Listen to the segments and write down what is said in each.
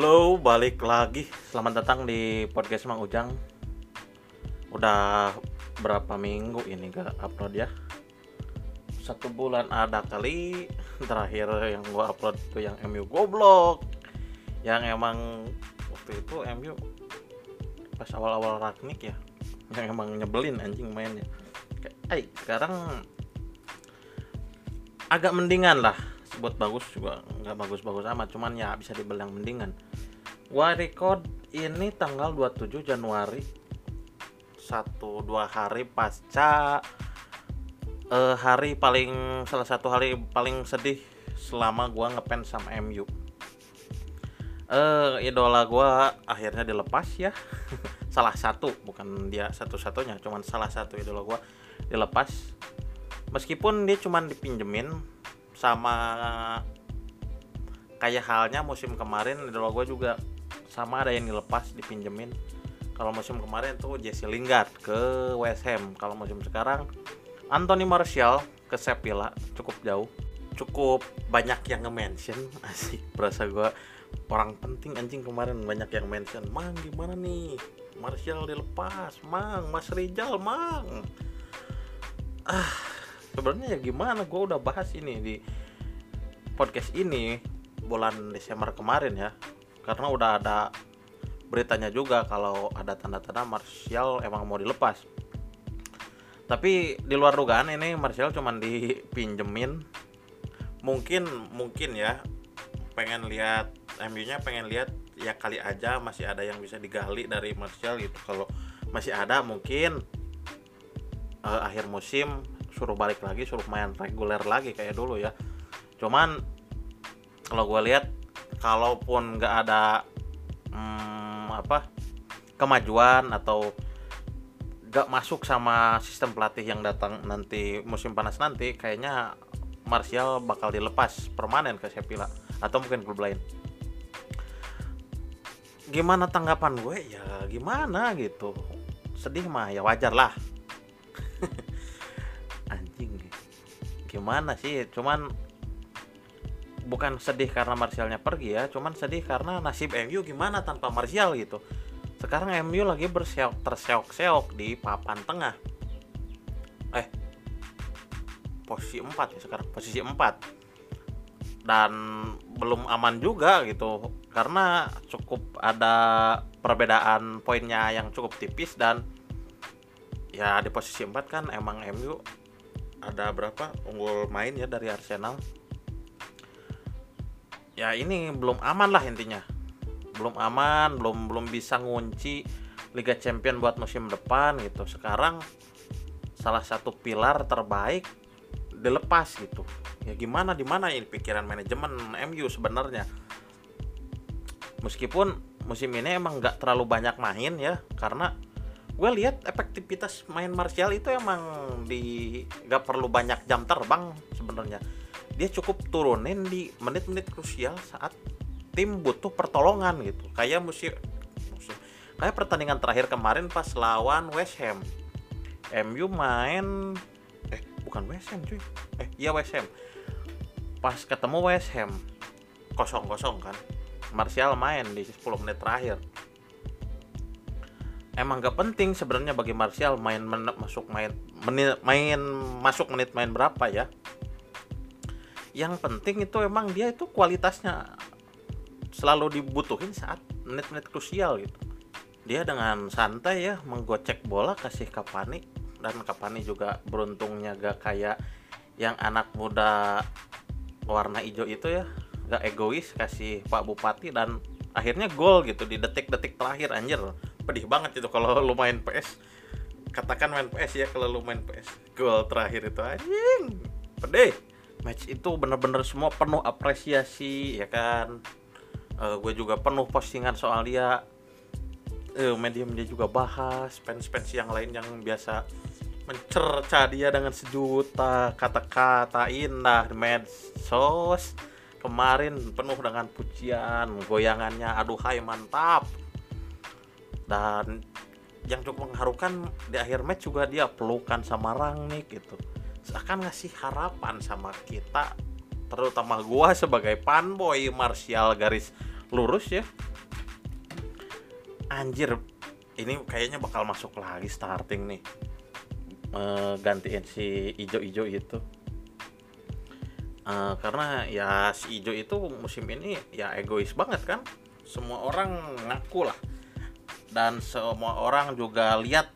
Halo, balik lagi. Selamat datang di podcast Mang Ujang. Udah berapa minggu ini gak upload ya? Satu bulan ada kali. Terakhir yang gua upload itu yang MU goblok. Yang emang waktu itu MU pas awal-awal Ragnik ya. Yang emang nyebelin anjing mainnya. "Ay, sekarang agak mendingan lah buat bagus juga nggak bagus-bagus amat cuman ya bisa dibilang mendingan gua record ini tanggal 27 Januari. Satu dua hari pasca eh, hari paling salah satu hari paling sedih selama gua ngefans sama MU eh idola gua akhirnya dilepas ya. Salah satu bukan dia satu-satunya cuman salah satu idola gua dilepas. Meskipun dia cuman dipinjemin sama kayak halnya musim kemarin idola gue juga sama ada yang dilepas dipinjemin. Kalau musim kemarin tuh Jesse Lingard ke West Ham. Kalau musim sekarang Anthony Martial ke Sevilla. Cukup jauh. Cukup banyak yang nge-mention. Asik berasa gue orang penting anjing kemarin banyak yang mention. Mang gimana nih? Martial dilepas. Mang Mas Rizal mang. Ah sebenarnya ya gimana? Gue udah bahas ini di podcast ini bulan Desember kemarin ya karena udah ada beritanya juga kalau ada tanda-tanda Martial emang mau dilepas. Tapi di luar dugaan ini Martial cuman dipinjemin. Mungkin mungkin ya pengen lihat MU nya pengen lihat ya kali aja masih ada yang bisa digali dari Martial gitu. Kalau masih ada mungkin uh, akhir musim suruh balik lagi suruh main reguler lagi kayak dulu ya. Cuman kalau gue lihat kalaupun nggak ada hmm, apa kemajuan atau gak masuk sama sistem pelatih yang datang nanti musim panas nanti kayaknya Martial bakal dilepas permanen ke Sevilla atau mungkin klub lain. Gimana tanggapan gue? Ya gimana gitu. Sedih mah ya wajar lah. Gimana sih? Cuman bukan sedih karena Martialnya pergi ya cuman sedih karena nasib MU gimana tanpa Martial gitu. Sekarang MU lagi berseok terseok-seok di papan tengah. Eh posisi 4 ya sekarang posisi 4 dan belum aman juga gitu karena cukup ada perbedaan poinnya yang cukup tipis dan ya di posisi 4 kan emang MU ada berapa unggul main ya dari Arsenal ya ini belum aman lah intinya. Belum aman belum belum bisa ngunci Liga Champion buat musim depan gitu. Sekarang salah satu pilar terbaik dilepas gitu. Ya gimana di mana ini pikiran manajemen MU sebenarnya? Meskipun musim ini emang nggak terlalu banyak main ya karena gue lihat efektivitas main Martial itu emang di gak perlu banyak jam terbang sebenarnya dia cukup turunin di menit-menit krusial saat tim butuh pertolongan gitu. Kayak musim, kayak pertandingan terakhir kemarin pas lawan West Ham. MU main eh bukan West Ham cuy. Eh iya West Ham. Pas ketemu West Ham kosong-kosong kan Martial main di 10 menit terakhir. Emang gak penting sebenarnya bagi Martial main men masuk main menit main masuk menit main berapa ya yang penting itu emang dia itu kualitasnya selalu dibutuhin saat menit-menit krusial gitu. Dia dengan santai ya menggocek bola kasih Kapani dan Kapani juga beruntungnya gak kayak yang anak muda warna hijau itu ya. Gak egois kasih Pak Bupati dan akhirnya gol gitu di detik-detik terakhir. Anjir pedih banget itu kalau lu main PS katakan main PS ya kalau lu main PS gol terakhir itu anjing pedih match itu bener-bener semua penuh apresiasi ya kan? Uh, gue juga penuh postingan soal dia. Uh, medium dia juga bahas fans-fans yang lain yang biasa mencerca dia dengan sejuta kata-kata indah. Di medsos kemarin penuh dengan pujian goyangannya aduhai mantap. Dan yang cukup mengharukan di akhir match juga dia pelukan sama Rangnick gitu seakan ngasih harapan sama kita terutama gua sebagai fanboy Martial garis lurus ya. Anjir ini kayaknya bakal masuk lagi starting nih. Uh, gantiin si ijo-ijo itu. Uh, karena ya si ijo itu musim ini ya egois banget kan. Semua orang ngaku lah. Dan semua orang juga lihat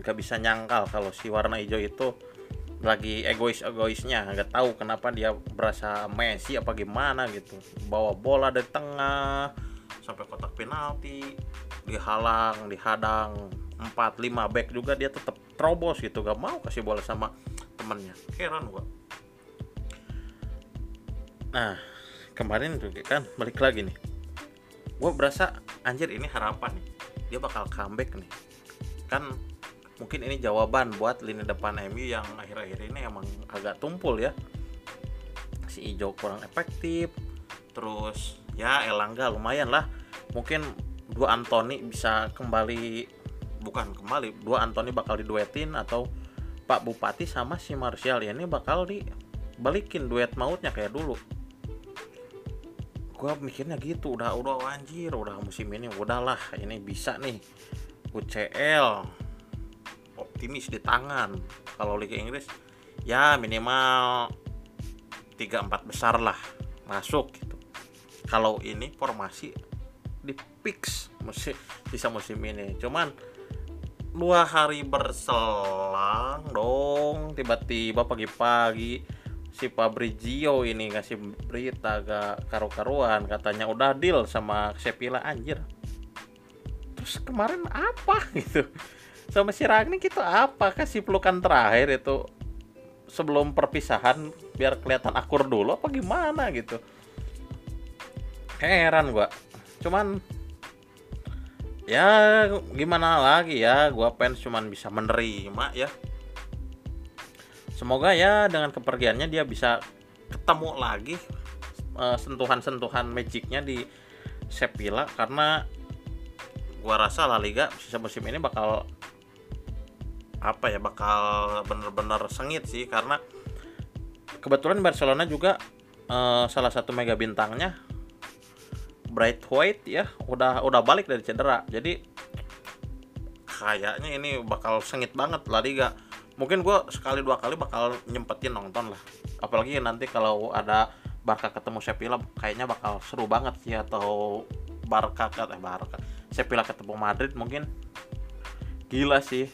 gak bisa nyangkal kalau si warna hijau itu lagi egois egoisnya nggak tahu kenapa dia berasa Messi apa gimana gitu. Bawa bola dari tengah sampai kotak penalti dihalang dihadang. 4 5 back juga dia tetap terobos gitu gak mau kasih bola sama temennya. Heran gua. Nah kemarin juga kan balik lagi nih. Gue berasa anjir ini harapan nih. Dia bakal comeback nih. Kan mungkin ini jawaban buat lini depan MU yang akhir-akhir ini emang agak tumpul ya. Si Ijo kurang efektif terus ya Elangga lumayan lah. Mungkin dua Anthony bisa kembali bukan kembali dua Anthony bakal diduetin atau Pak Bupati sama si Martial ya ini bakal dibalikin duet mautnya kayak dulu. Gue mikirnya gitu udah udah anjir udah musim ini udahlah ini bisa nih. UCL optimis di tangan. Kalau Liga Inggris ya minimal 3-4 besar lah masuk gitu. Kalau ini formasi di fix musim bisa musim ini. Cuman dua hari berselang dong tiba-tiba pagi-pagi si Fabrizio ini ngasih berita agak karu-karuan. Katanya udah deal sama Sepila anjir. Terus kemarin apa gitu sama si Ragni kita apa kasih pelukan terakhir itu sebelum perpisahan biar kelihatan akur dulu apa gimana gitu? Heran gua. Cuman ya gimana lagi ya gua fans cuman bisa menerima ya. Semoga ya dengan kepergiannya dia bisa ketemu lagi uh, sentuhan-sentuhan magicnya di Sevilla karena gua rasa La Liga sisa musim ini bakal apa ya bakal bener-bener sengit sih karena kebetulan Barcelona juga uh, salah satu mega bintangnya Bright White ya udah udah balik dari cedera. Jadi kayaknya ini bakal sengit banget La Liga. Mungkin gue sekali dua kali bakal nyempetin nonton lah. Apalagi nanti kalau ada Barca ketemu Sevilla kayaknya bakal seru banget sih atau Barca eh Barca. Sevilla ketemu Madrid mungkin. Gila sih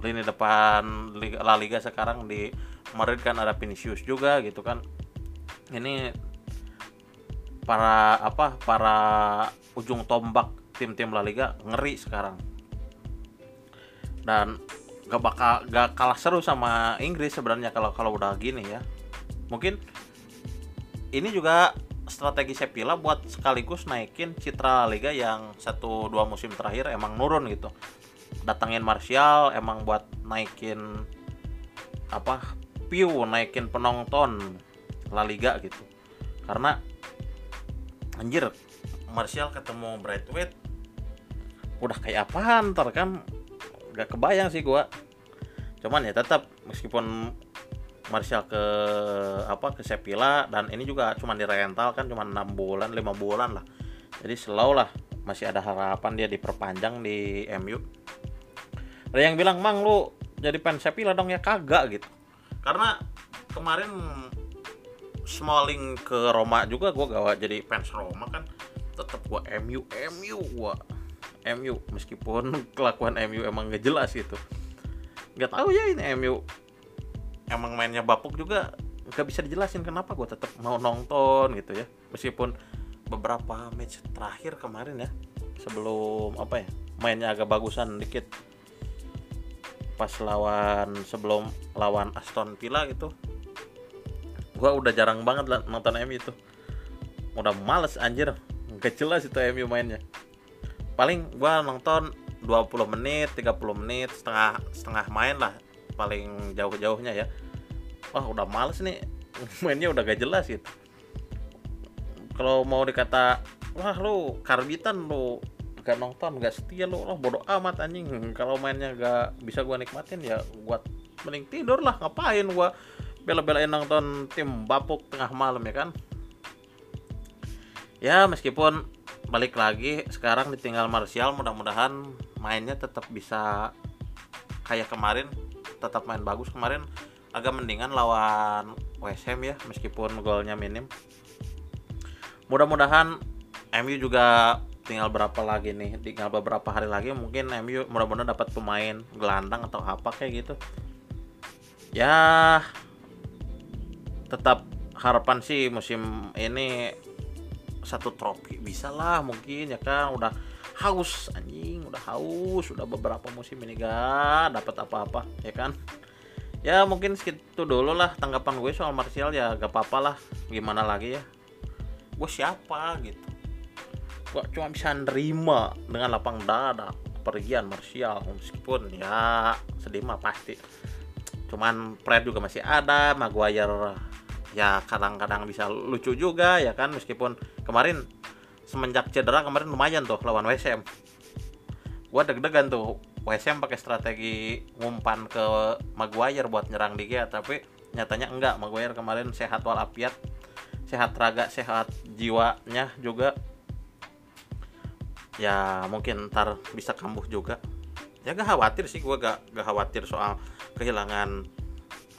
lini depan La Liga sekarang di Madrid kan ada Vinicius juga gitu kan. Ini para apa para ujung tombak tim-tim La Liga ngeri sekarang. Dan gak bakal gak kalah seru sama Inggris sebenarnya kalau kalau udah gini ya. Mungkin ini juga strategi Sevilla buat sekaligus naikin citra Liga yang satu dua musim terakhir emang nurun gitu datangin Martial emang buat naikin apa view naikin penonton La Liga gitu. Karena anjir Martial ketemu Brightweight udah kayak apaan ntar kan gak kebayang sih gua. Cuman ya tetap meskipun Martial ke apa ke Sevilla dan ini juga cuma di rental kan cuma enam bulan lima bulan lah. Jadi slow lah masih ada harapan dia diperpanjang di MU ada yang bilang mang lu jadi fans Sevilla dong. Ya kagak gitu. Karena kemarin Smalling ke Roma juga gue gak jadi fans Roma kan. Tetap gue MU MU gue MU meskipun kelakuan MU emang gak jelas gitu. Nggak tahu ya ini MU emang mainnya bapuk juga nggak bisa dijelasin kenapa gue tetap mau nonton gitu ya. Meskipun beberapa match terakhir kemarin ya sebelum apa ya mainnya agak bagusan dikit pas lawan sebelum lawan Aston Villa gitu gue udah jarang banget nonton MU itu. Udah males anjir. Nggak jelas itu MU mainnya. Paling gue nonton 20 menit 30 menit setengah setengah main lah paling jauh-jauhnya ya. Wah udah males nih. Mainnya udah gak jelas gitu. Kalau mau dikata wah lu karbitan lu gak nonton gak setia lu. Lah bodoh amat anjing. Kalau mainnya gak bisa gua nikmatin ya gua mending tidur lah. Ngapain gua bela-belain nonton tim bapuk tengah malam ya kan? Ya meskipun balik lagi sekarang ditinggal Martial mudah-mudahan mainnya tetap bisa kayak kemarin tetap main bagus kemarin. Agak mendingan lawan West ya meskipun golnya minim. Mudah-mudahan MU juga tinggal berapa lagi nih tinggal beberapa hari lagi mungkin MU mudah-mudahan dapat pemain gelandang atau apa kayak gitu. Ya tetap harapan sih musim ini satu trofi bisa lah mungkin ya kan? Udah haus anjing udah haus udah beberapa musim ini gak dapat apa-apa ya kan? Ya mungkin segitu dulu lah tanggapan gue soal Martial ya gak apa-apa lah gimana lagi ya? Gue siapa gitu gue cuma bisa nerima dengan lapang dada pergian Martial meskipun ya sedih mah pasti. Cuman Fred juga masih ada Maguire ya kadang-kadang bisa lucu juga ya kan? Meskipun kemarin semenjak cedera kemarin lumayan tuh lawan WSM gua deg-degan tuh WSM pakai strategi ngumpan ke Maguire buat nyerang dia tapi nyatanya enggak. Maguire kemarin sehat walafiat sehat raga sehat jiwanya juga ya mungkin ntar bisa kambuh juga. Ya gak khawatir sih gue gak, gak khawatir soal kehilangan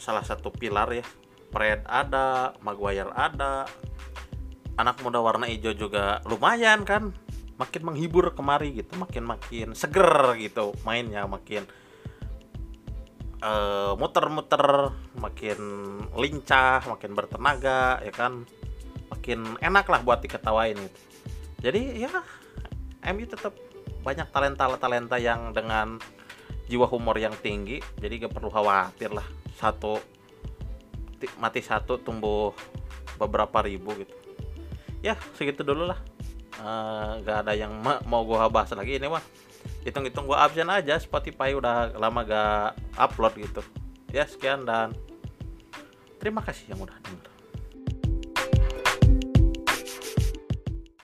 salah satu pilar ya. Fred ada Maguire ada. Anak muda warna hijau juga lumayan kan. Makin menghibur kemari gitu makin makin seger gitu mainnya makin muter muter-muter makin lincah makin bertenaga ya kan. Makin enak lah buat diketawain gitu. Jadi ya MU tetap banyak talenta-talenta yang dengan jiwa humor yang tinggi jadi gak perlu khawatir lah. Satu mati satu tumbuh beberapa ribu gitu. Ya segitu dulu lah. Uh, gak ada yang ma mau gue bahas lagi. Ini mah hitung-hitung gue absen aja. Spotify udah lama gak upload gitu. Ya sekian dan terima kasih yang udah denger